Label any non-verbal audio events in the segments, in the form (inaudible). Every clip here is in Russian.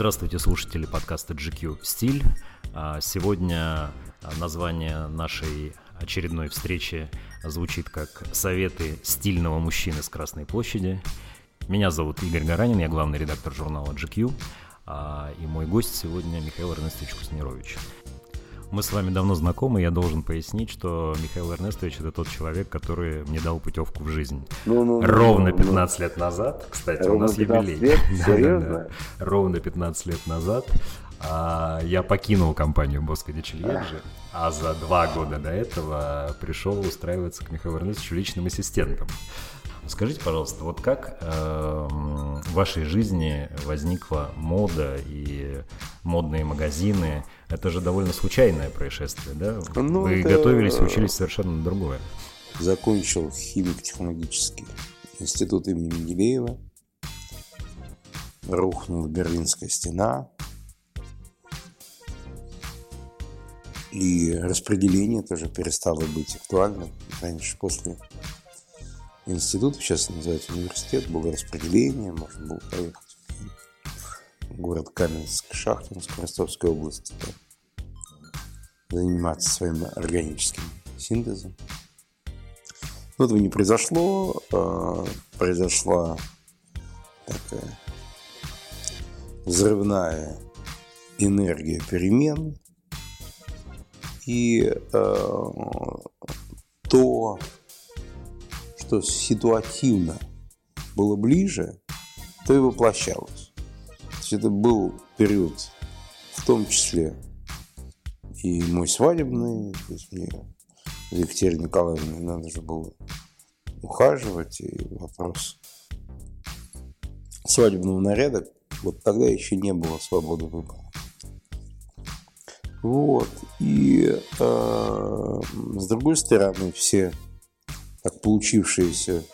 Здравствуйте, слушатели подкаста GQ «Стиль». А, сегодня название нашей очередной встречи звучит как «Советы стильного мужчины с Красной площади». Меня зовут Игорь Гаранин, я главный редактор журнала GQ, а, и мой гость сегодня Михаил Эрнестович Куснирович. Мы с вами давно знакомы, я должен пояснить, что Михаил Эрнестович это тот человек, который мне дал путевку в жизнь. Ну, ну, ну Ровно 15 ну, лет назад, кстати, Ровно у нас юбилей. Лет? Серьезно? Ровно 15 лет назад а, я покинул компанию Боско Дичельеджи, а за два года до этого пришел устраиваться к Михаилу Эрнестовичу личным ассистентом. Скажите, пожалуйста, вот как э, в вашей жизни возникла мода и модные магазины? Это же довольно случайное происшествие, да? Ну, Вы это... готовились, учились совершенно на другое. Закончил химико-технологический институт имени Менделеева. Рухнула Берлинская стена. И распределение тоже перестало быть актуальным. Раньше, после институт, сейчас называется университет, было распределение, можно было поехать город Каменск-Шахтинск Ростовской области, заниматься своим органическим синтезом. Но этого не произошло, а, произошла такая взрывная энергия перемен, и э, то, что ситуативно было ближе, то и воплощалось. Есть это был период, в том числе и мой свадебный, то есть мне Екатерине Николаевне надо же было ухаживать, и вопрос свадебного наряда, вот тогда еще не было свободы выбора. Вот. И э, с другой стороны, все так получившиеся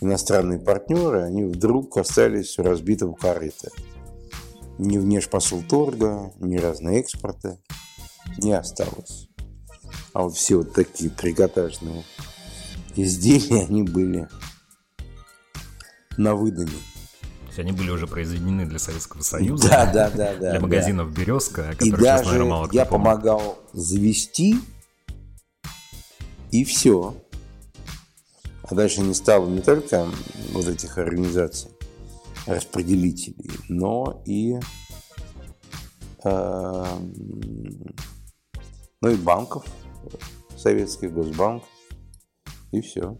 иностранные партнеры, они вдруг остались в разбитом корыте. Ни внешпосыл торга, ни разные экспорта не осталось. А вот все вот такие трикотажные изделия, они были на выдане. То есть они были уже произведены для Советского Союза. Да, да, да. Для магазинов да. «Березка», И даже наверное, мало я помогал завести, и все. А дальше не стало не только вот этих организаций, распределителей, но и, ну и банков, советских госбанков, и все.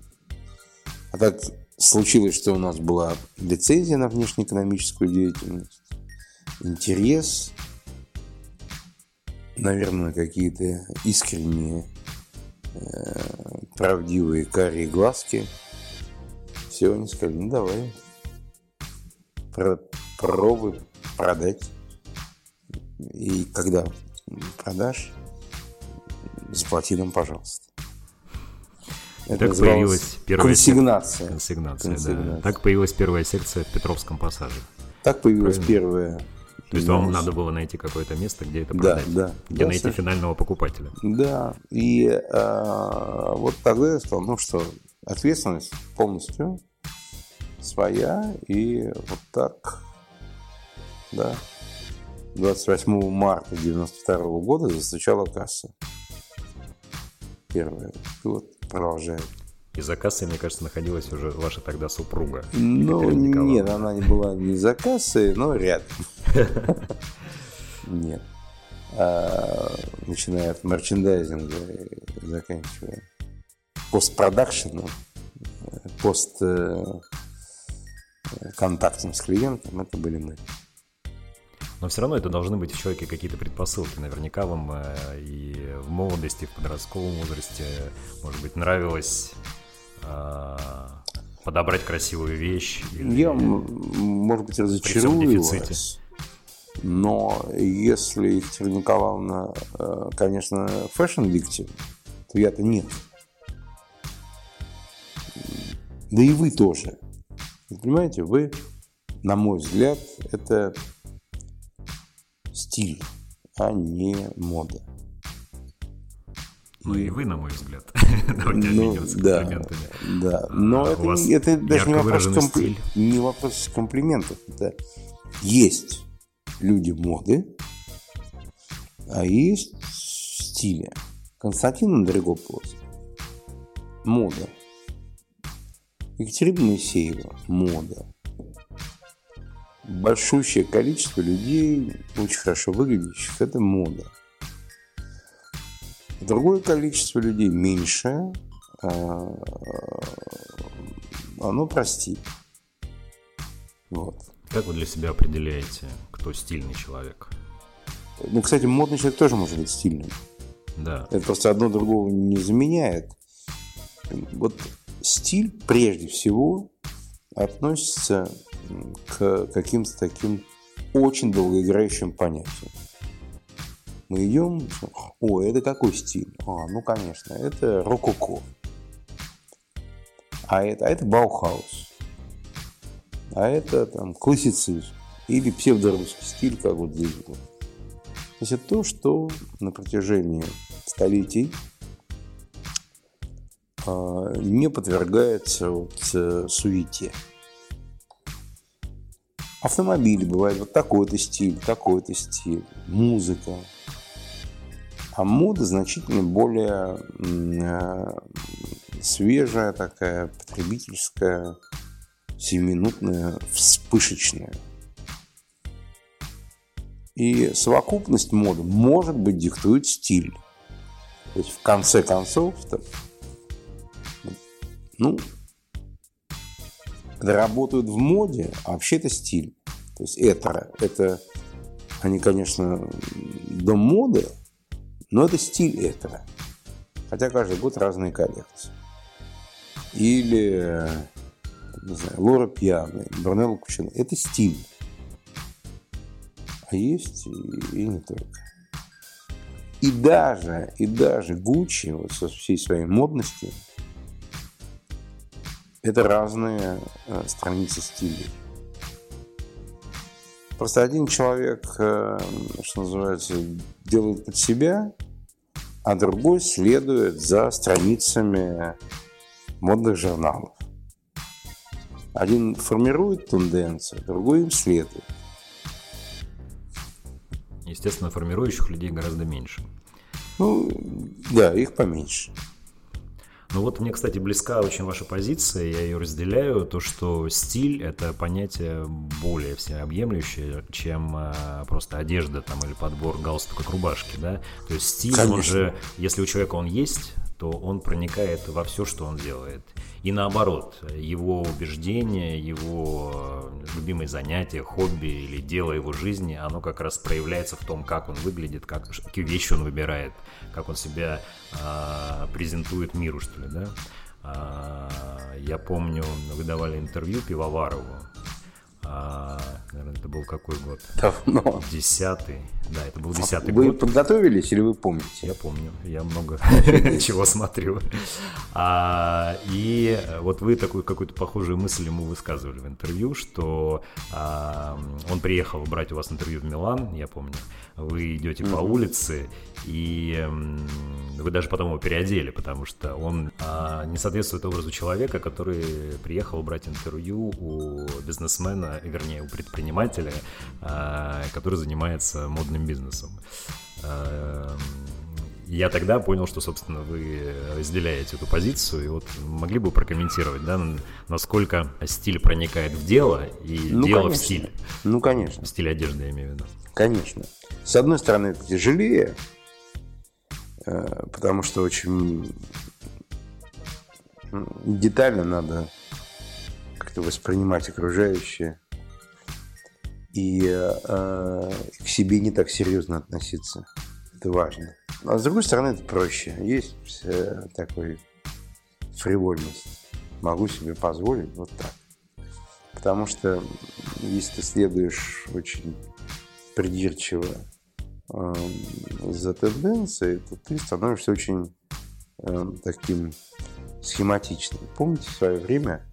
А так случилось, что у нас была лицензия на внешнеэкономическую деятельность, интерес, наверное, какие-то искренние Э, правдивые карие глазки. Все, они сказали, ну давай, про, пробуй продать. И когда продашь, заплати нам, пожалуйста. Это так появилась первая консигнация. Консигнация, консигнация. Да. Так появилась первая секция в Петровском пассаже. Так появилась Правильно? первая то есть вам надо было найти какое-то место, где это продать, да, да, где да, найти совершенно. финального покупателя. Да, и э, вот тогда я сказал, ну что, ответственность полностью своя, и вот так, да, 28 марта 92 года застучала касса. Первая. И вот продолжает. И за кассой, мне кажется, находилась уже ваша тогда супруга. Ну, нет, она не была не за кассой, но рядом. (laughs) Нет. А, начиная от мерчендайзинга и заканчивая постпродакшеном, пост э, контактом с клиентом, это были мы. Но все равно это должны быть в человеке какие-то предпосылки. Наверняка вам э, и в молодости, в подростковом возрасте, может быть, нравилось а, подобрать красивую вещь? Или Я, может быть, разочарую вас, но если Екатерина Николаевна, э, конечно, fashion victim, то я-то нет. Да и вы тоже. Вы понимаете, вы, на мой взгляд, это стиль, а не мода. Ну и вы, на мой взгляд. (laughs) Давайте ну, да. Да, но а, это, это даже не вопрос, компли... не вопрос комплиментов. Это есть люди моды, а есть стиля. Константин Андрегополос – мода. Екатерина Моисеева – мода. Большущее количество людей, очень хорошо выглядящих – это мода. Другое количество людей меньшее, а, оно прости. Вот. Как вы для себя определяете, кто стильный человек? Ну, кстати, модный человек тоже может быть стильным. Да. Это просто одно другого не заменяет. Вот стиль прежде всего относится к каким-то таким очень долгоиграющим понятиям. Мы идем, о, это какой стиль? А, ну, конечно, это рококо. А это, а это Баухаус. А это там классицизм. Или псевдорусский стиль, как вот здесь было. То есть это то, что на протяжении столетий не подвергается вот, э, суете. Автомобили бывают вот такой-то стиль, такой-то стиль, музыка, а мода значительно более э, свежая такая, потребительская, семиминутная, вспышечная. И совокупность моды, может быть, диктует стиль. То есть, в конце концов, ну, работают в моде, а вообще это стиль. То есть это, это они, конечно, до моды, но это стиль этого. Хотя каждый год разные коллекции. Или, не знаю, Лора Пьяный, Брунелло Кучина. Это стиль. А есть и, и не только. И даже, и даже Гуччи вот со всей своей модностью это разные э, страницы стилей. Просто один человек, э, что называется, делает под себя, а другой следует за страницами модных журналов. Один формирует тенденцию, другой им следует. Естественно, формирующих людей гораздо меньше. Ну, да, их поменьше. Ну вот мне, кстати, близка очень ваша позиция, я ее разделяю, то, что стиль – это понятие более всеобъемлющее, чем э, просто одежда там или подбор галстука к рубашке, да? То есть стиль, Конечно. он же, если у человека он есть, то он проникает во все, что он делает. И наоборот, его убеждения, его любимые занятия, хобби или дело его жизни, оно как раз проявляется в том, как он выглядит, как, какие вещи он выбирает, как он себя э, презентует миру, что ли, да. А, я помню, вы давали интервью Пивоварову, а, наверное, это был какой год? Давно. Десятый. Да, это был десятый вы год. Вы подготовились или вы помните? Я помню. Я много (laughs) чего смотрю. А, и вот вы такую какую-то похожую мысль ему высказывали в интервью, что а, он приехал брать у вас интервью в Милан, я помню. Вы идете по улице, и вы даже потом его переодели, потому что он а, не соответствует образу человека, который приехал брать интервью у бизнесмена, вернее, у предпринимателя, а, который занимается модным бизнесом. А, я тогда понял, что, собственно, вы разделяете эту позицию, и вот могли бы прокомментировать, да, насколько стиль проникает в дело и ну, дело конечно. в стиль. Ну, конечно. Стиль одежды, я имею в виду. Конечно. С одной стороны, это тяжелее, э, потому что очень детально надо как-то воспринимать окружающее и э, к себе не так серьезно относиться. Это важно. А с другой стороны, это проще. Есть э, такой фривольность. Могу себе позволить вот так. Потому что если ты следуешь очень придирчиво э, за тенденцией, то ты становишься очень э, таким схематичным. Помните, в свое время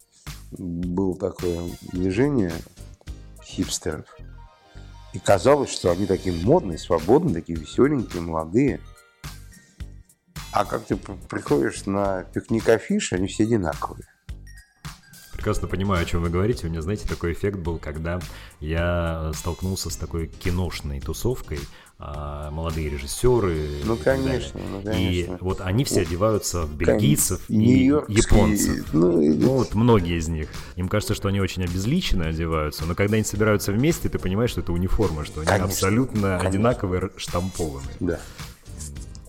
было такое движение хипстеров. И казалось, что они такие модные, свободные, такие веселенькие, молодые. А как ты приходишь на пикник афиш, они все одинаковые. прекрасно понимаю, о чем вы говорите. У меня, знаете, такой эффект был, когда я столкнулся с такой киношной тусовкой, а, молодые режиссеры. Ну, конечно, ну, конечно. И вот они все одеваются в бельгийцев и японцев. Ну, ну, вот многие из них. Им кажется, что они очень обезличенно одеваются, но когда они собираются вместе, ты понимаешь, что это униформа, что они конечно, абсолютно конечно. одинаковые, штампованные. Да.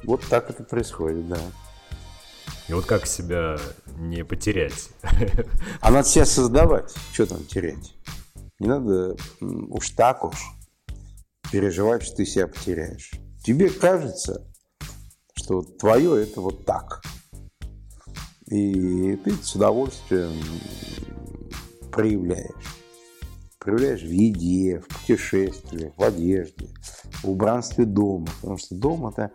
Вот так это происходит, да. И вот как себя не потерять? А надо себя создавать. Что там терять? Не надо уж так уж переживать, что ты себя потеряешь. Тебе кажется, что твое это вот так. И ты с удовольствием проявляешь. Проявляешь в еде, в путешествиях, в одежде, в убранстве дома. Потому что дом это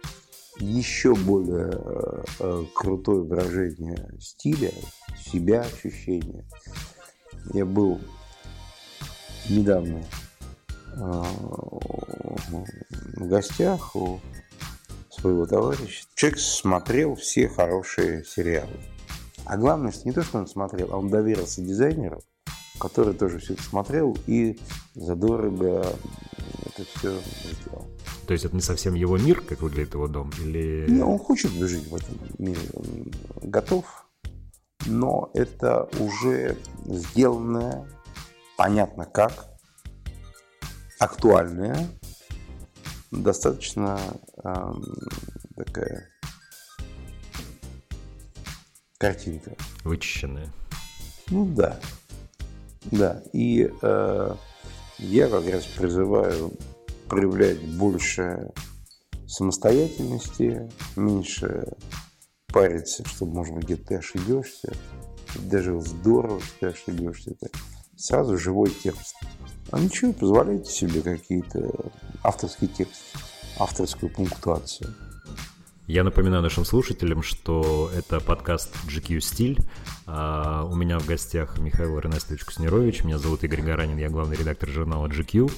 еще более э, э, крутое выражение стиля, себя, ощущения. Я был недавно в гостях у своего товарища. Человек смотрел все хорошие сериалы. А главное, что не то, что он смотрел, а он доверился дизайнеру, который тоже все это смотрел и задорого это все сделал. То есть это не совсем его мир, как выглядит его дом? Или... Не, он хочет жить в этом мире, он готов, но это уже сделанное, понятно как, актуальное, достаточно э, такая картинка. Вычищенная. Ну да. Да. И э, я как раз призываю проявлять больше самостоятельности, меньше париться, что, может быть, где-то ты ошибешься. Даже здорово, что ты ошибешься. Это сразу живой текст. А ничего, позволяйте себе какие-то авторские тексты, авторскую пунктуацию. Я напоминаю нашим слушателям, что это подкаст GQ Стиль. А у меня в гостях Михаил Эрнестович Куснерович. Меня зовут Игорь Гаранин, я главный редактор журнала GQ.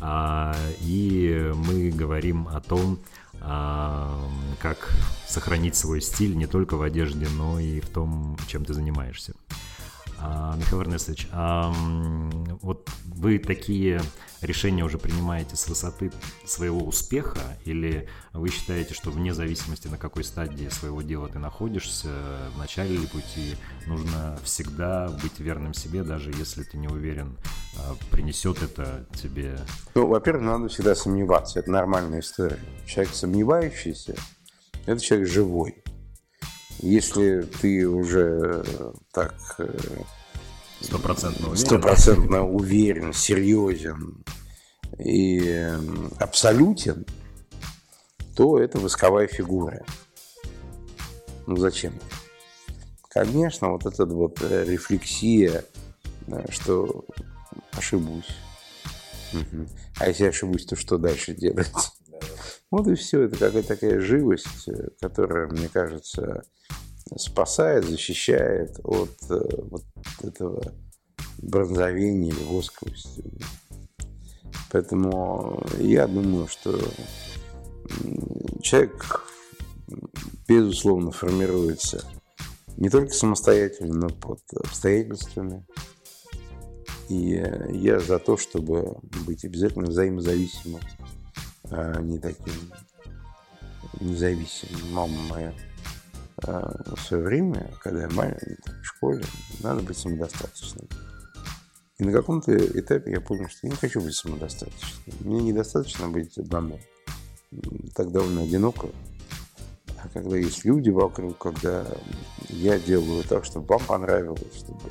А, и мы говорим о том, а, как сохранить свой стиль не только в одежде, но и в том, чем ты занимаешься. А, Михаил Эрнестович, а, вот вы такие решения уже принимаете с высоты своего успеха, или вы считаете, что вне зависимости на какой стадии своего дела ты находишься, в начале ли пути, нужно всегда быть верным себе, даже если ты не уверен, а, принесет это тебе... Ну, во-первых, надо всегда сомневаться, это нормальная история. Человек сомневающийся, это человек живой. Если ты уже э, так э, стопроцентно уверен, стопроцентно уверен серьезен и э, абсолютен, то это восковая фигура. Ну зачем? Конечно, вот эта вот рефлексия, что ошибусь. Угу. А если ошибусь, то что дальше делать? Вот и все. Это какая-то такая живость, которая, мне кажется, спасает, защищает от э, вот этого бронзовения или восковости. Поэтому я думаю, что человек, безусловно, формируется не только самостоятельно, но под обстоятельствами. И я за то, чтобы быть обязательно взаимозависимым, не таким независимым. Мама моя Э, в свое время, когда я маленький, в школе, надо быть самодостаточным. И на каком-то этапе я понял, что я не хочу быть самодостаточным. Мне недостаточно быть одному. Так довольно одиноко. А когда есть люди вокруг, когда я делаю так, чтобы вам понравилось, чтобы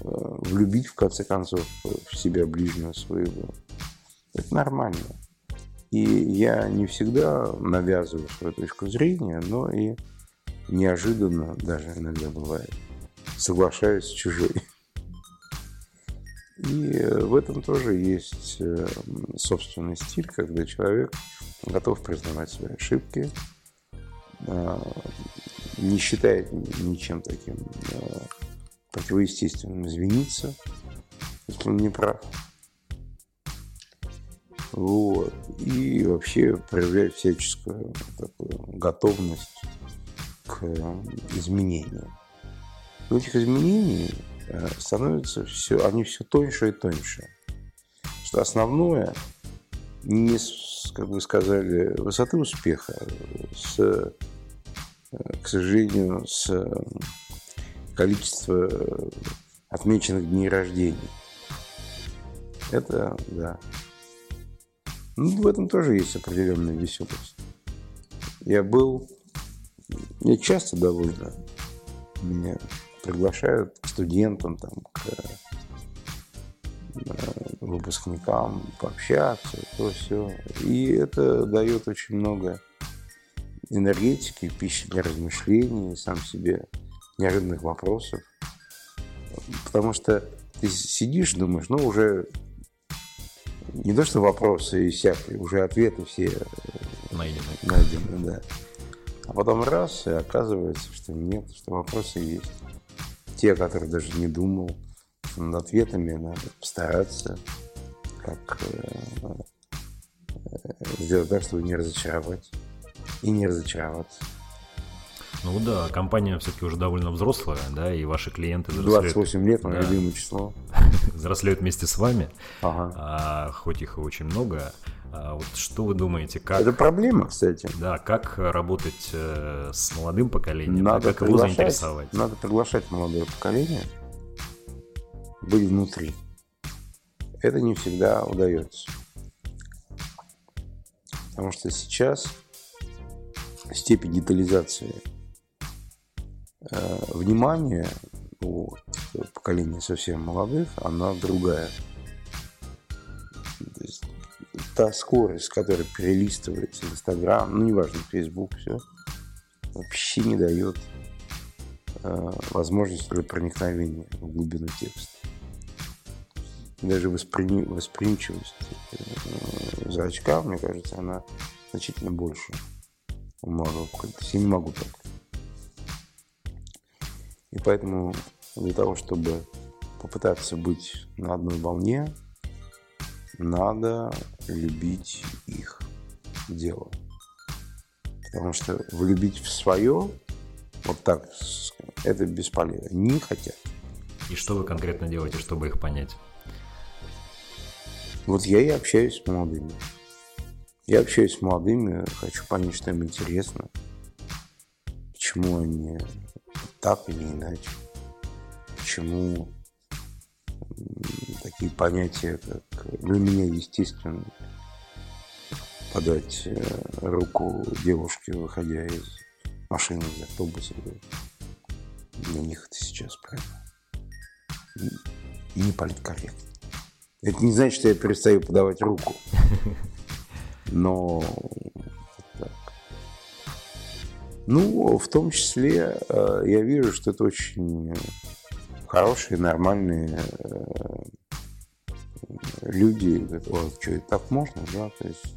э, влюбить, в конце концов, в себя ближнего своего, это нормально. И я не всегда навязываю свою точку зрения, но и неожиданно даже иногда бывает, соглашаюсь с чужой. И э, в этом тоже есть э, собственный стиль, когда человек готов признавать свои ошибки, а, не считает ничем таким э, противоестественным извиниться, если он не прав. Вот. И вообще проявляет всяческую такую готовность к изменениям. У этих изменений э, становятся все, они все тоньше и тоньше. Что основное не как вы сказали, высоты успеха, с, э, к сожалению, с количества отмеченных дней рождения. Это, да. Ну, в этом тоже есть определенная веселость. Я был, я часто довольно меня приглашают к студентам, там, к э, выпускникам пообщаться, то все. И это дает очень много энергетики, пищи для размышлений, сам себе неожиданных вопросов. Потому что ты сидишь, думаешь, ну уже не то, что вопросы иссякли, уже ответы все э, найдены. найдены да. А потом раз, и оказывается, что нет, что вопросы есть. Те, о которых даже не думал, над ответами надо постараться, как э, э, сделать так, чтобы не разочаровать и не разочароваться. Ну да, компания все-таки уже довольно взрослая, да, и ваши клиенты взрослеют. 28 лет, мое да, любимое число. (laughs) взрослеют вместе с вами, ага. а, хоть их и очень много. А вот что вы думаете, как... Это проблема, кстати. Да, как работать э, с молодым поколением, надо как его заинтересовать? Надо приглашать молодое поколение, быть внутри. Это не всегда удается. Потому что сейчас степень детализации э, внимания у поколения совсем молодых, она другая та скорость, с которой перелистывается Инстаграм, ну, неважно, Фейсбук, все, вообще не дает э, возможности для проникновения в глубину текста. Даже воспри... восприимчивость э, зрачка, мне кажется, она значительно больше у. Я не могу так. И поэтому для того, чтобы попытаться быть на одной волне, надо любить их дело. Потому что влюбить в свое, вот так, это бесполезно. Не хотят. И что вы конкретно делаете, чтобы их понять? Вот я и общаюсь с молодыми. Я общаюсь с молодыми, хочу понять, что им интересно. Почему они так и не иначе. Почему такие понятия, как для меня естественно подать э, руку девушке, выходя из машины, из автобуса. Для них это сейчас правильно. И не политкорректно. Это не значит, что я перестаю подавать руку. (laughs) Но. Ну, в том числе э, я вижу, что это очень хорошие, нормальные э, люди о, что, это так можно, да, то есть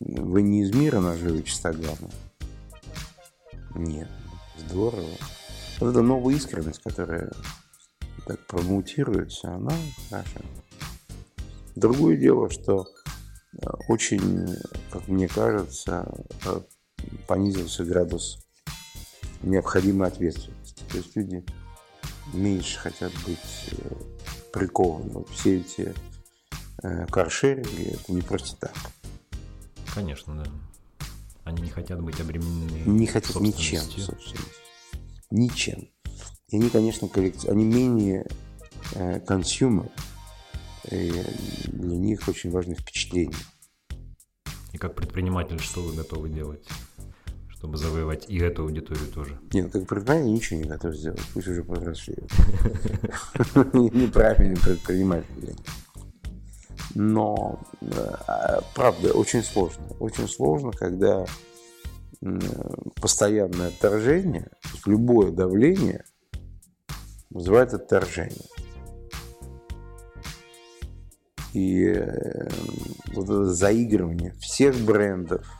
вы не из мира наживы чистогана. Нет, здорово. Вот эта новая искренность, которая так промутируется, она хороша. Другое дело, что э, очень, как мне кажется, понизился градус необходимой ответственности. То есть люди меньше хотят быть э, прикованы. Вот все эти э, каршеринги, это не просто так. Конечно, да. Они не хотят быть обременены Не хотят ничем, собственно. Ничем. И они, конечно, коллектив... они менее э, consumer, и для них очень важны впечатления. И как предприниматель, что вы готовы делать? Чтобы завоевать и эту аудиторию тоже. Нет, ну, как предприниматель ничего не готов сделать, пусть уже повзрослеют. (laughs) Неправильный предприниматель. Но, э, правда, очень сложно. Очень сложно, когда постоянное отторжение, любое давление вызывает отторжение. И э, вот это заигрывание всех брендов,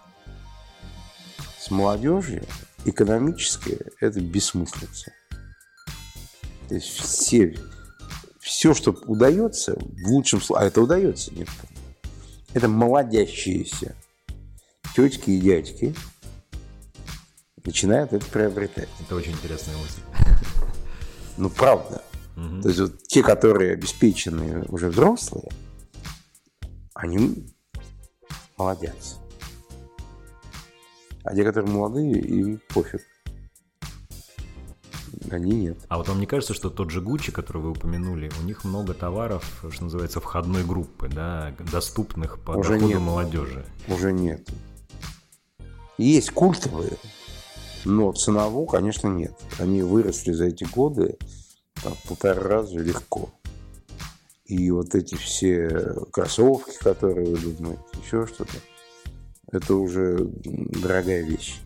с молодежью экономическое – это бессмыслица. То есть все, все, что удается, в лучшем случае, а это удается некоторым, это молодящиеся тетки и дядьки начинают это приобретать. Это очень интересная мысль. (laughs) Ну, правда. Угу. То есть вот те, которые обеспеченные уже взрослые, они молодец. А те, которые молодые, им пофиг. Они нет. А вот вам не кажется, что тот же Гуччи, который вы упомянули, у них много товаров, что называется, входной группы, да, доступных по Уже доходу нет. молодежи? Уже нет. Есть культовые, но ценово, конечно, нет. Они выросли за эти годы там, полтора раза легко. И вот эти все кроссовки, которые вы думаете, еще что-то, это уже дорогая вещь.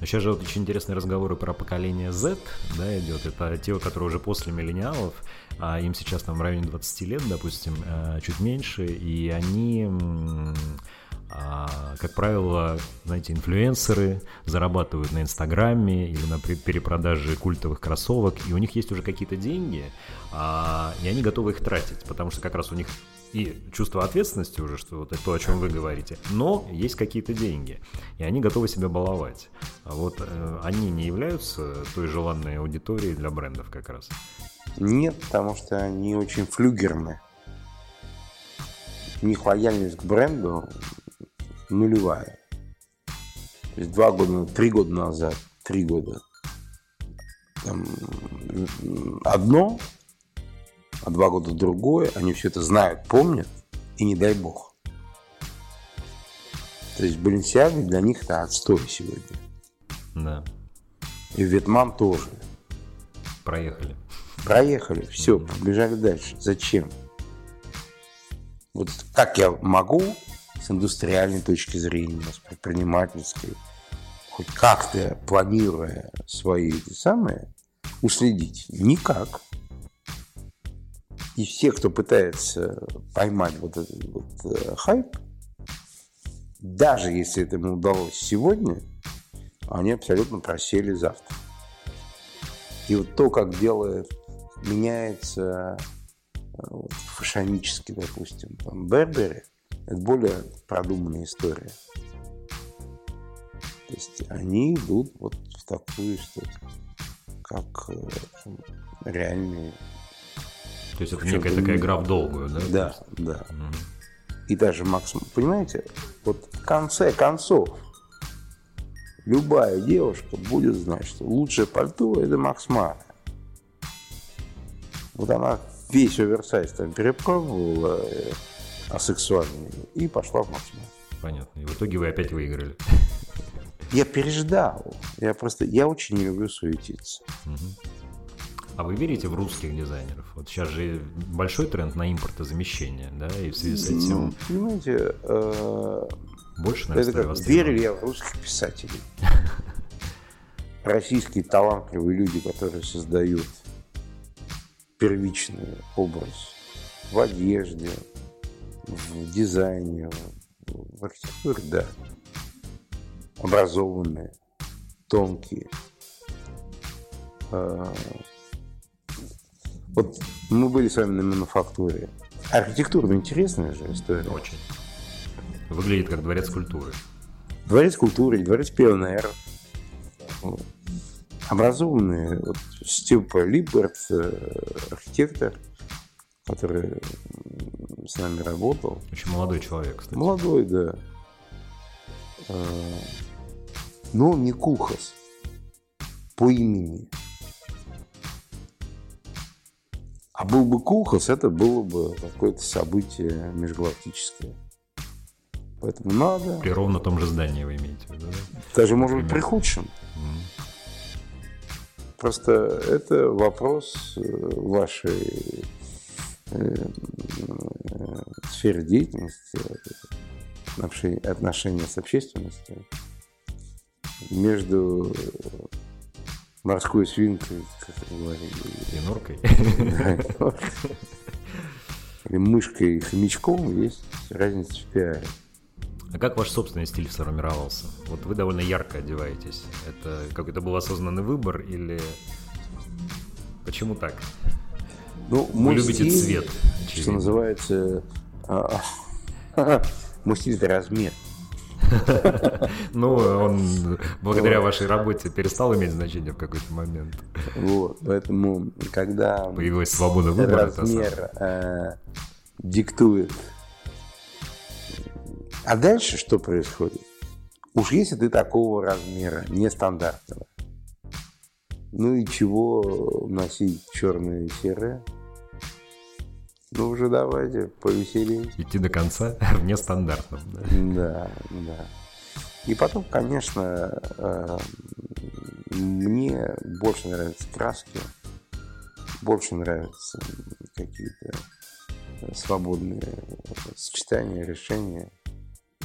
Сейчас же вот очень интересные разговоры про поколение Z, да, идет. Это те, которые уже после миллениалов, а им сейчас там в районе 20 лет, допустим, э, чуть меньше, и они а, как правило, знаете, инфлюенсеры зарабатывают на Инстаграме или на перепродаже культовых кроссовок, и у них есть уже какие-то деньги, а, и они готовы их тратить, потому что как раз у них и чувство ответственности уже, что вот это то, о чем вы говорите, но есть какие-то деньги, и они готовы себя баловать. А вот э, они не являются той желанной аудиторией для брендов как раз? Нет, потому что они очень флюгерны. У них лояльность к бренду нулевая. То есть два года, три года назад, три года там, одно, а два года другое, они все это знают, помнят, и не дай бог. То есть Баленсиаги для них это отстой сегодня. Да. И Вьетнам тоже. Проехали. Проехали, все, побежали дальше. Зачем? Вот как я могу с индустриальной точки зрения, с предпринимательской, хоть как-то планируя свои эти самые, уследить? Никак. И все, кто пытается поймать вот этот вот э, хайп, даже если это ему удалось сегодня, они абсолютно просели завтра. И вот то, как делает, меняется э, вот, фашонически, допустим, там, Бербери, это более продуманная история. То есть они идут вот в такую историю, как э, реальные то есть это некая такая игра в долгую, да? Да, да. Угу. И даже Макс, понимаете, вот в конце концов, любая девушка будет знать, что лучшее пальто это Макс Мара. Вот она весь оверсайз там перепробовала э, асексуальный и пошла в Макс Мара. Понятно. И в итоге вы опять выиграли. Я переждал. Я просто, я очень не люблю суетиться. Угу. А вы верите в русских дизайнеров? Вот сейчас же большой тренд на импортозамещение, да, и в связи с этим... Ну, понимаете, э, больше, наверное, это как, верю я в русских писателей. Российские талантливые люди, которые создают первичный образ в одежде, в дизайне, в архитектуре, да. Образованные, тонкие, э, вот мы были с вами на мануфактуре. Архитектура интересная же история. Очень. Выглядит как дворец культуры. Дворец культуры, дворец пионеров. Образованные, вот Степа Либерт, э, архитектор, который с нами работал. Очень молодой человек, кстати. Молодой, да. Э, но не Кухас по имени. А был бы Кулхас, это было бы какое-то событие межгалактическое. Поэтому надо... При ровно том же здании вы имеете в виду, да? Даже, может быть, при худшем. Mm. Просто это вопрос э, вашей э, сферы деятельности, отношения с общественностью между морской свинкой, как говорили. И норкой. (laughs) Или мышкой и хомячком есть разница в пиаре. А как ваш собственный стиль сформировался? Вот вы довольно ярко одеваетесь. Это какой-то был осознанный выбор или почему так? Ну, вы любите стиль, цвет. Очевидно. Что называется, а, (laughs) мой стиль это размер. (laughs) Ну, он благодаря вашей работе перестал иметь значение в какой-то момент. Вот, поэтому, когда... Появилась свобода выбора. Размер э, диктует. А дальше что происходит? Уж если ты такого размера, нестандартного, ну и чего носить черное и серое? Ну уже давайте, повеселее. Идти до конца (laughs) в нестандартном. Да, да. да. И потом, конечно, э, мне больше нравятся краски, больше нравятся какие-то свободные сочетания, решения.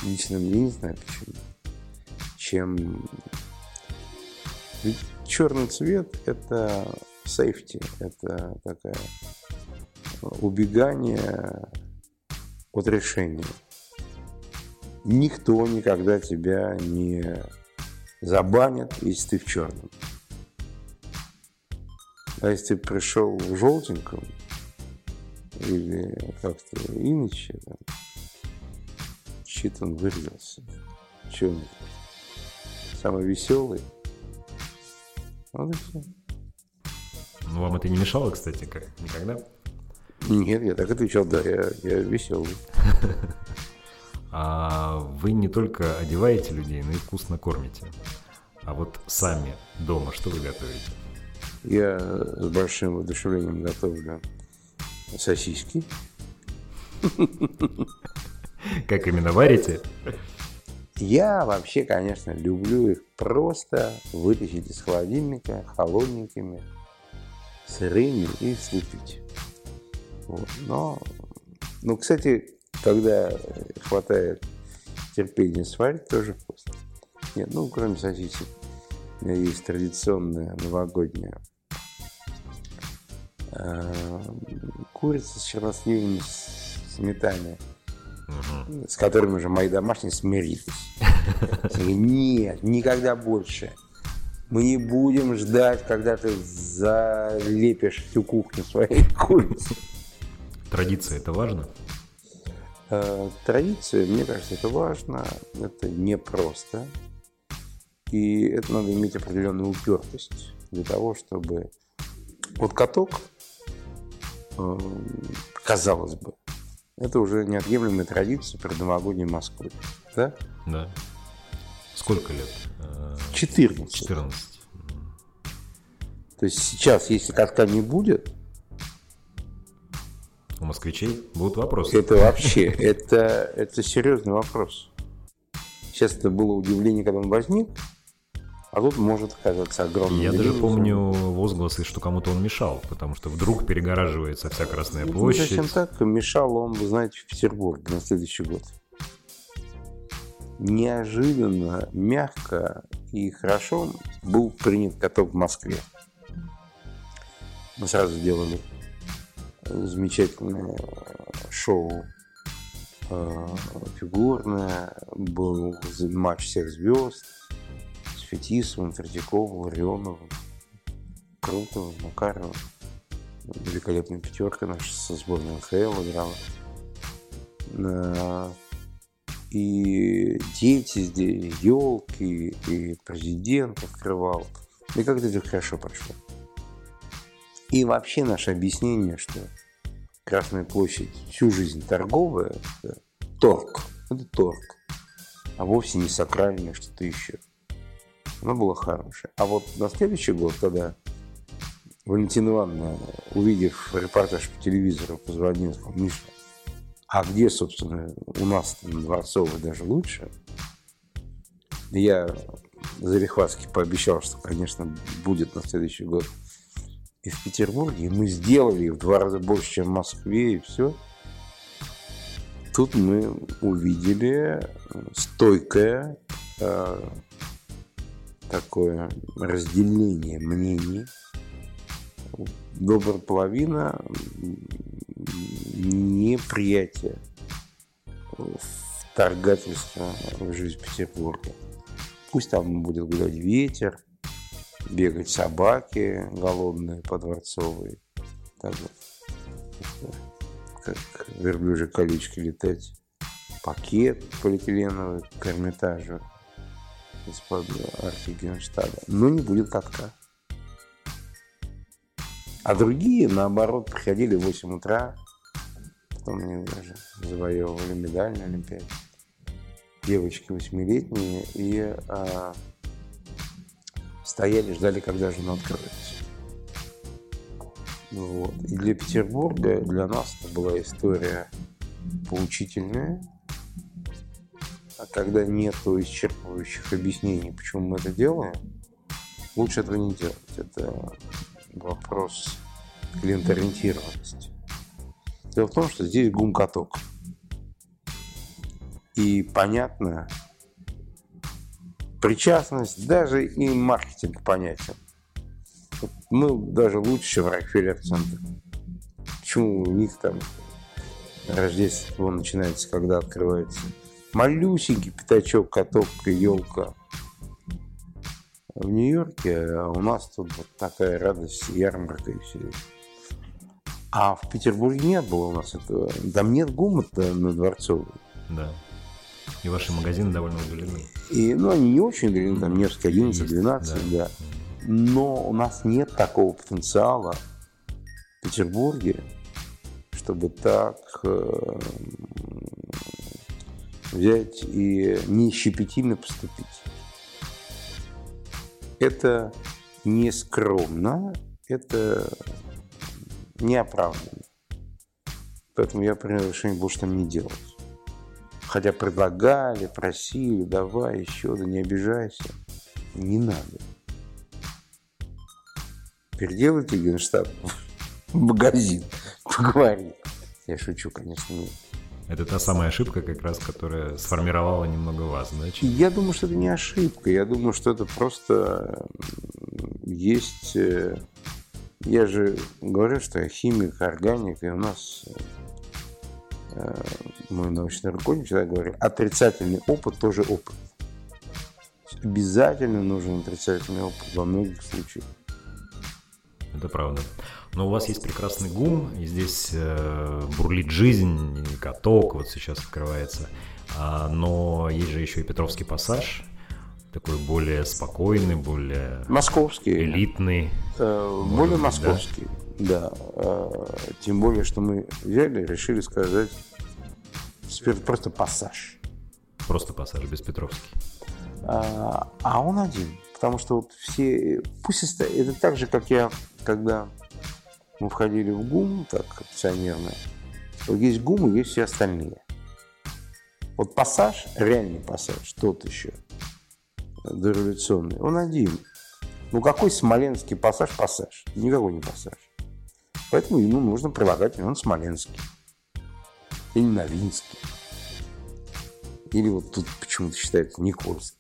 Лично мне не знаю почему. Чем... Ведь черный цвет – это сейфти, это такая убегание от решения. Никто никогда тебя не забанит, если ты в черном. А если ты пришел в желтеньком, или как-то иначе, там, щит он вырвался. Че? Самый веселый. Вот и все. Ну, вам это не мешало, кстати, как никогда? Нет, я так отвечал, да, я, я веселый. (laughs) А вы не только одеваете людей, но и вкусно кормите. А вот сами дома что вы готовите? Я с большим воодушевлением готовлю сосиски. (laughs) Как именно варите? Я вообще, конечно, люблю их просто вытащить из холодильника холодненькими, сырыми и слупить. Вот. Но, ну, кстати, когда хватает терпения сварить, тоже вкусно. Нет, ну, кроме сосисек, у меня есть традиционная новогодняя э, курица с черносливами сметане, угу. с которыми уже мои домашние смирились. (laughs) Нет, никогда больше. Мы не будем ждать, когда ты залепишь всю кухню своей курицы. Традиция это важно? Э, традиция, мне кажется, это важно. Это непросто. И это надо иметь определенную упертость для того, чтобы... Вот каток, э, казалось бы, это уже неотъемлемая традиция предновогодней Москвы. Да? Да. Сколько лет? 14. 14. То есть сейчас, если катка не будет, у москвичей будут вопросы. Это вообще, (laughs) это, это серьезный вопрос. Сейчас это было удивление, когда он возник, а тут может оказаться огромным. Я даже помню возгласы, что кому-то он мешал, потому что вдруг перегораживается вся Красная ну, площадь. Зачем так? Мешал он, вы знаете, в Петербурге на следующий год. Неожиданно, мягко и хорошо был принят каток в Москве. Мы сразу сделали замечательное шоу э, фигурное, был матч всех звезд с Фетисовым, Третьяковым, Ларионовым, Крутовым, Макаровым. Великолепная пятерка наша со сборной НХЛ играла. Э, и дети здесь, елки, и президент открывал. И как-то это хорошо прошло. И вообще наше объяснение, что Красная площадь всю жизнь торговая, это торг, это торг, а вовсе не сакральное что-то еще. Оно было хорошее. А вот на следующий год, когда Валентина Ивановна, увидев репортаж по телевизору, позвонила, сказала, Миша, а где, собственно, у нас на Дворцовой даже лучше? Я Зарехватски пообещал, что, конечно, будет на следующий год и в Петербурге, и мы сделали в два раза больше, чем в Москве, и все. Тут мы увидели стойкое э, такое разделение мнений. Добрая половина неприятия вторгательства в жизнь Петербурга. Пусть там будет гулять ветер, бегать собаки голодные по Дворцовой, так вот, как верблюжьи колючки летать. пакет полиэтиленовый к Эрмитажу из-под арки но не будет катка. А другие, наоборот, приходили в 8 утра, потом они даже завоевывали медаль на Олимпиаде. Девочки восьмилетние и а, стояли, ждали, когда же оно откроется. Вот. И для Петербурга, для нас это была история поучительная. А когда нет исчерпывающих объяснений, почему мы это делаем, лучше этого не делать. Это вопрос клиенториентированности. Дело в том, что здесь гум-каток. И понятно, причастность, даже и маркетинг понятен. Мы даже лучше, чем Рокфеллер-центр. Почему у них там Рождество начинается, когда открывается малюсенький пятачок, каток, елка в Нью-Йорке, а у нас тут вот такая радость, ярмарка и все А в Петербурге нет было у нас этого. Там нет гума-то на Дворцовой. Да. И ваши магазины довольно удалены. И, ну, они не очень удалены, там Невский 11, 12, да. да. Но у нас нет такого потенциала в Петербурге, чтобы так э, взять и не щепетильно поступить. Это не скромно, это неоправданно. Поэтому я принял решение больше там не делать. Хотя предлагали, просили, давай еще, да не обижайся. Не надо. Переделайте генштаб в магазин, поговори. Я шучу, конечно, нет. Это та самая ошибка, как раз, которая сформировала немного вас, да? Я думаю, что это не ошибка. Я думаю, что это просто есть... Э, я же говорю, что я химик, органик, и у нас э, мой научный руководитель всегда говорит, отрицательный опыт тоже опыт. Обязательно нужен отрицательный опыт во многих случаях. Это правда. Но у вас есть прекрасный гум, и здесь э, бурлит жизнь, и каток вот сейчас открывается. А, но есть же еще и Петровский пассаж, такой более спокойный, более московский, элитный. Э, более быть, московский, да. да. Э, тем более, что мы взяли, решили сказать просто пассаж. Просто пассаж без Петровский. А, а он один. Потому что вот все... Пусть это, так же, как я, когда мы входили в ГУМ, так, акционерно, вот есть ГУМ и есть все остальные. Вот пассаж, реальный пассаж, тот еще, дореволюционный, он один. Ну какой смоленский пассаж пассаж? Никакой не пассаж. Поэтому ему нужно прилагать он смоленский. Или новинский. Или вот тут почему-то считается Никольский.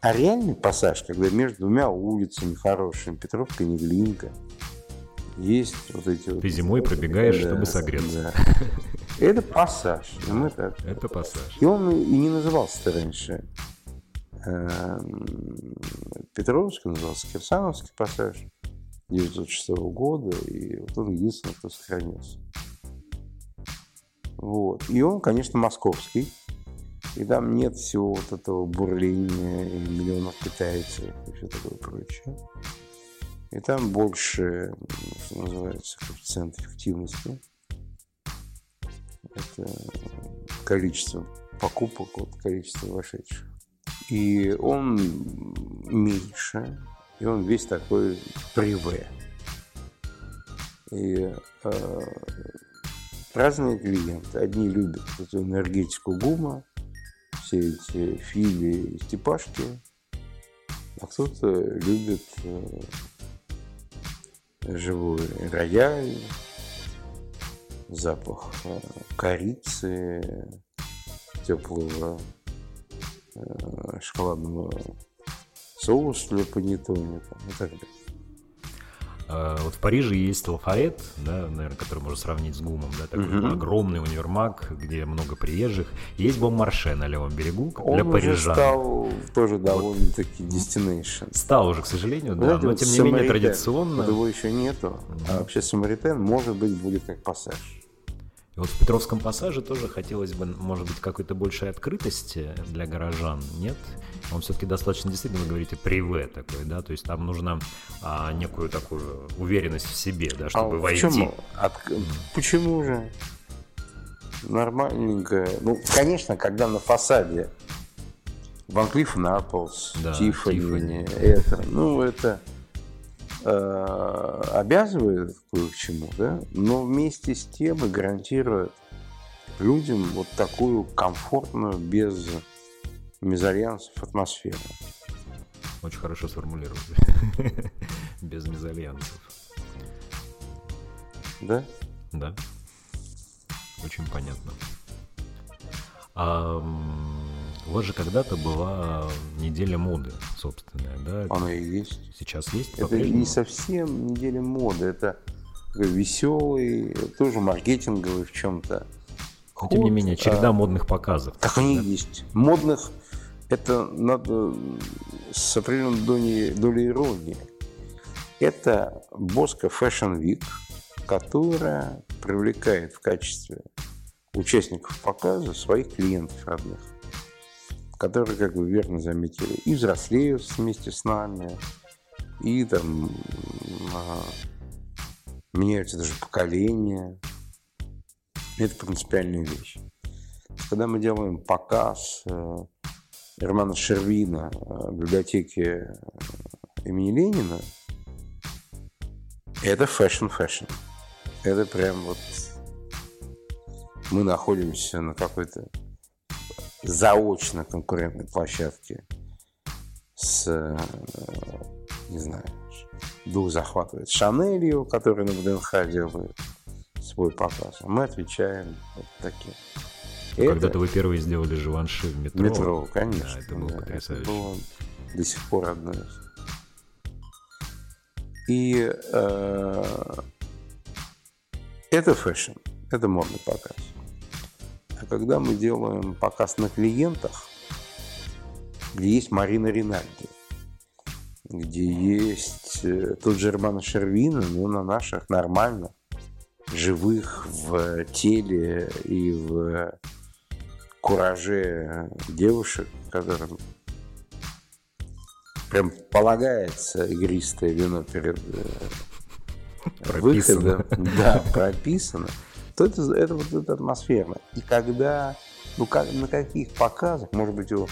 А реальный пассаж, когда между двумя улицами хорошими, Петровка и Неглинка, есть вот эти Ты вот... зимой пробегаешь, да, чтобы согреться. Да. Это пассаж. Мы так... Это пассаж. И он и не назывался раньше. Эм, Петровский назывался Кирсановский пассаж 1906 года, и вот он единственный, кто сохранился. Вот. И он, конечно, московский. И там нет всего вот этого бурления и миллионов китайцев и все такое прочее. И там больше, что называется, коэффициент эффективности. Это количество покупок от количества вошедших. И он меньше, и он весь такой приве. И э, разные клиенты. Одни любят эту энергетику гума, все эти фили и степашки, а кто-то любит э, живой рояль, запах э, корицы, теплого э, шоколадного соуса для панеттоне и так далее. А, вот в Париже есть Лафайет, да, наверное, который можно сравнить с ГУМом, да, такой mm-hmm. огромный универмаг, где много приезжих. Есть Боммарше на левом берегу Он для парижан. Он стал тоже довольно-таки вот. destination. Стал уже, к сожалению, да, Знаете, но тем не менее традиционно. Вот его еще нету, mm-hmm. а вообще Самаритен, может быть, будет как пассаж. Вот в Петровском пассаже тоже хотелось бы, может быть, какой-то большей открытости для горожан, нет? Он все-таки достаточно, действительно, вы говорите, приве такой, да, то есть там нужна а, некую такую уверенность в себе, да, чтобы а войти. Почему? От... Почему же? Нормальненько. Ну, конечно, когда на фасаде Ван Клифф Наплс, да, Тиффани, это, ну, это э, обязывает кое к чему, да, но вместе с тем и гарантирует людям вот такую комфортную, без мезальянсов атмосферу. Очень хорошо сформулировали. (laughs) без мезальянсов. Да? Да. Очень понятно. У вас же когда-то была неделя моды, собственная, да? Она и есть. Сейчас есть? Это не совсем неделя моды, это веселый, тоже маркетинговый в чем-то. Но, тем не менее, череда а, модных показов. Так они да? есть. Модных это надо с определенной долей, долей иронии. Это Боско Fashion Week, которая привлекает в качестве участников показа своих клиентов родных которые, как вы верно заметили, и взрослеют вместе с нами, и там а, меняются даже поколения. Это принципиальная вещь. Когда мы делаем показ э, Романа Шервина в библиотеке имени Ленина, это fashion-fashion. Это прям вот мы находимся на какой-то заочно конкурентной площадке с, э, не знаю, дух захватывает Шанелью, который на ВДНХ делает свой показ. А мы отвечаем вот таким. Когда-то вы первые сделали живанши в метро. Метро, конечно. Да, это было да, потрясающе. Это было до сих пор одно из. И э, это fashion, это модный показ. А когда мы делаем показ на клиентах, где есть Марина Ринальди, где есть э, тот же Роман Шервина, но на наших нормально, живых в теле и в кураже девушек, которым прям полагается игристое вино перед э, выходом. Да, прописано то это, это вот это атмосферно. И когда, ну как, на каких показах, может быть, у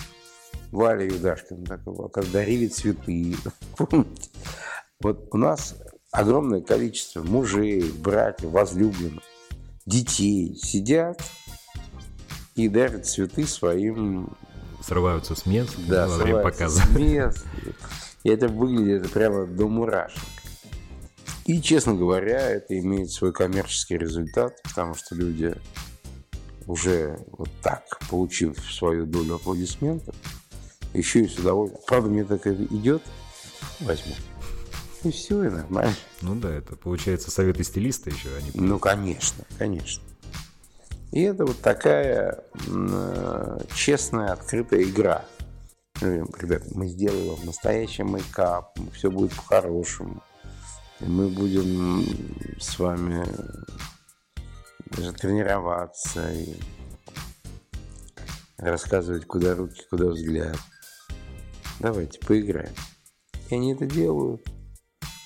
Вали Юдашкина такого, когда дарили цветы, помните? Вот у нас огромное количество мужей, братьев, возлюбленных, детей сидят и дарят цветы своим... Срываются с мест да, во время показа. с мест. И это выглядит прямо до мурашек. И, честно говоря, это имеет свой коммерческий результат, потому что люди уже вот так, получив свою долю аплодисментов, еще и с удовольствием. Правда, мне так идет, возьму. И все, и нормально. Ну да, это получается советы стилиста еще, а не... Ну, конечно, конечно. И это вот такая э, честная, открытая игра. Ребят, мы сделаем настоящий мейкап, все будет по-хорошему. И мы будем с вами даже тренироваться и рассказывать, куда руки, куда взгляд. Давайте поиграем. И они это делают.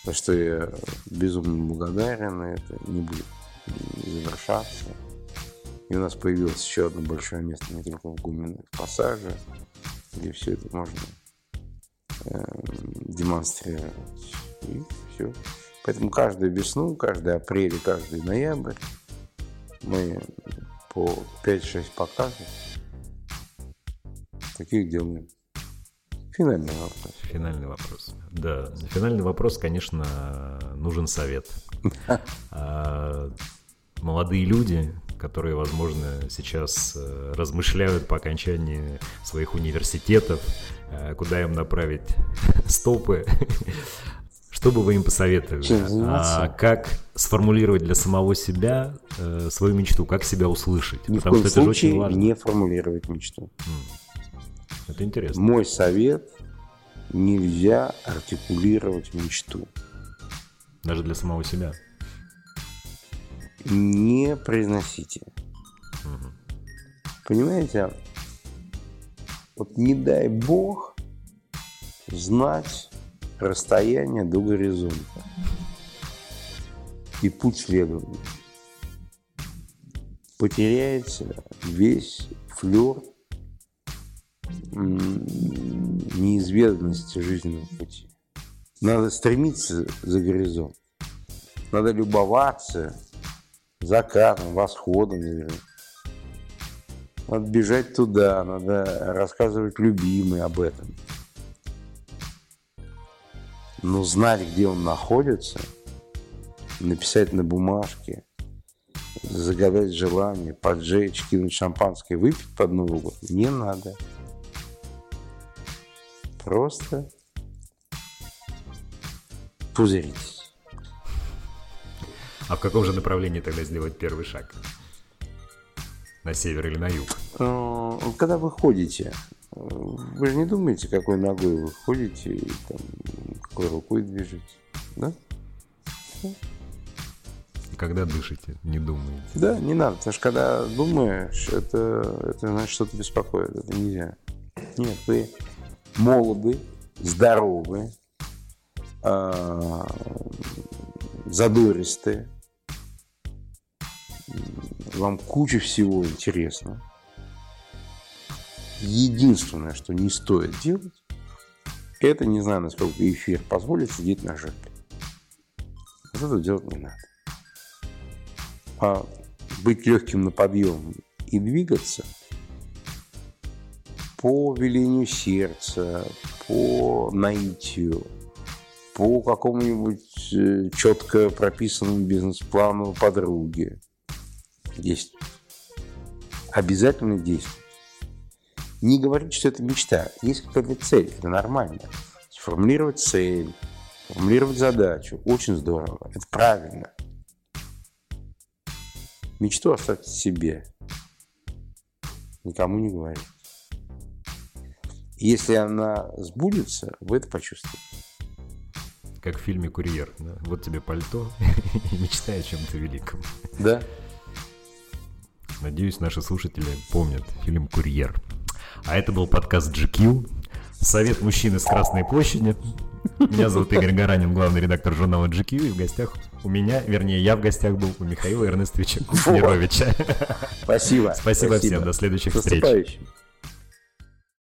За что я безумно благодарен, и это не будет завершаться. И у нас появилось еще одно большое место не только в Гумене, в Пассаже, где все это можно э, демонстрировать. И все. Поэтому каждую весну, каждый апрель и каждый ноябрь мы по 5-6 показов таких делаем. Финальный вопрос. Финальный вопрос. Да, финальный вопрос, конечно, нужен совет. (laughs) А, молодые люди, которые, возможно, сейчас э, размышляют по окончании своих университетов, э, куда им направить (laughs) стопы, (laughs) что бы вы им посоветовали? А, как сформулировать для самого себя э, свою мечту, как себя услышать? Ни Потому в коем что это же очень важно. не формулировать мечту. Это интересно. Мой совет – нельзя артикулировать мечту. Даже для самого себя? не произносите. Понимаете? Вот не дай бог знать расстояние до горизонта и путь следования. Потеряется весь флер неизведанности жизненного пути. Надо стремиться за горизонт. Надо любоваться закатом, восходом, наверное. Надо бежать туда, надо рассказывать любимый об этом. Но знать, где он находится, написать на бумажке, загадать желание, поджечь, кинуть шампанское, выпить под Новый год не надо. Просто пузыритесь. А в каком же направлении тогда сделать первый шаг? На север или на юг? Э, когда вы ходите, вы же не думаете, какой ногой вы ходите и там, какой рукой движете, да? Когда дышите, не думаете? Да, не надо, потому что когда думаешь, это, это значит что-то беспокоит, это нельзя. Нет, вы молоды, здоровы, э, задористые, вам куча всего интересно. Единственное, что не стоит делать, это, не знаю, насколько эфир позволит сидеть на жопе. Вот это делать не надо. А быть легким на подъем и двигаться по велению сердца, по наитию, по какому-нибудь э, четко прописанному бизнес-плану подруги – действовать. Обязательно действовать. Не говорить, что это мечта. Есть какая-то цель, это нормально. Сформулировать цель, формулировать задачу. Очень здорово. Это правильно. Мечту оставьте себе. Никому не говорите. Если она сбудется, вы это почувствуете. Как в фильме «Курьер». Да? Вот тебе пальто (laughs) и мечтай о чем-то великом. Да. Надеюсь, наши слушатели помнят фильм «Курьер». А это был подкаст GQ. Совет мужчины с Красной площади. Меня зовут Игорь Гаранин, главный редактор журнала GQ. И в гостях у меня, вернее, я в гостях был у Михаила Эрнестовича Кухнеровича. Спасибо. Спасибо всем. До следующих встреч.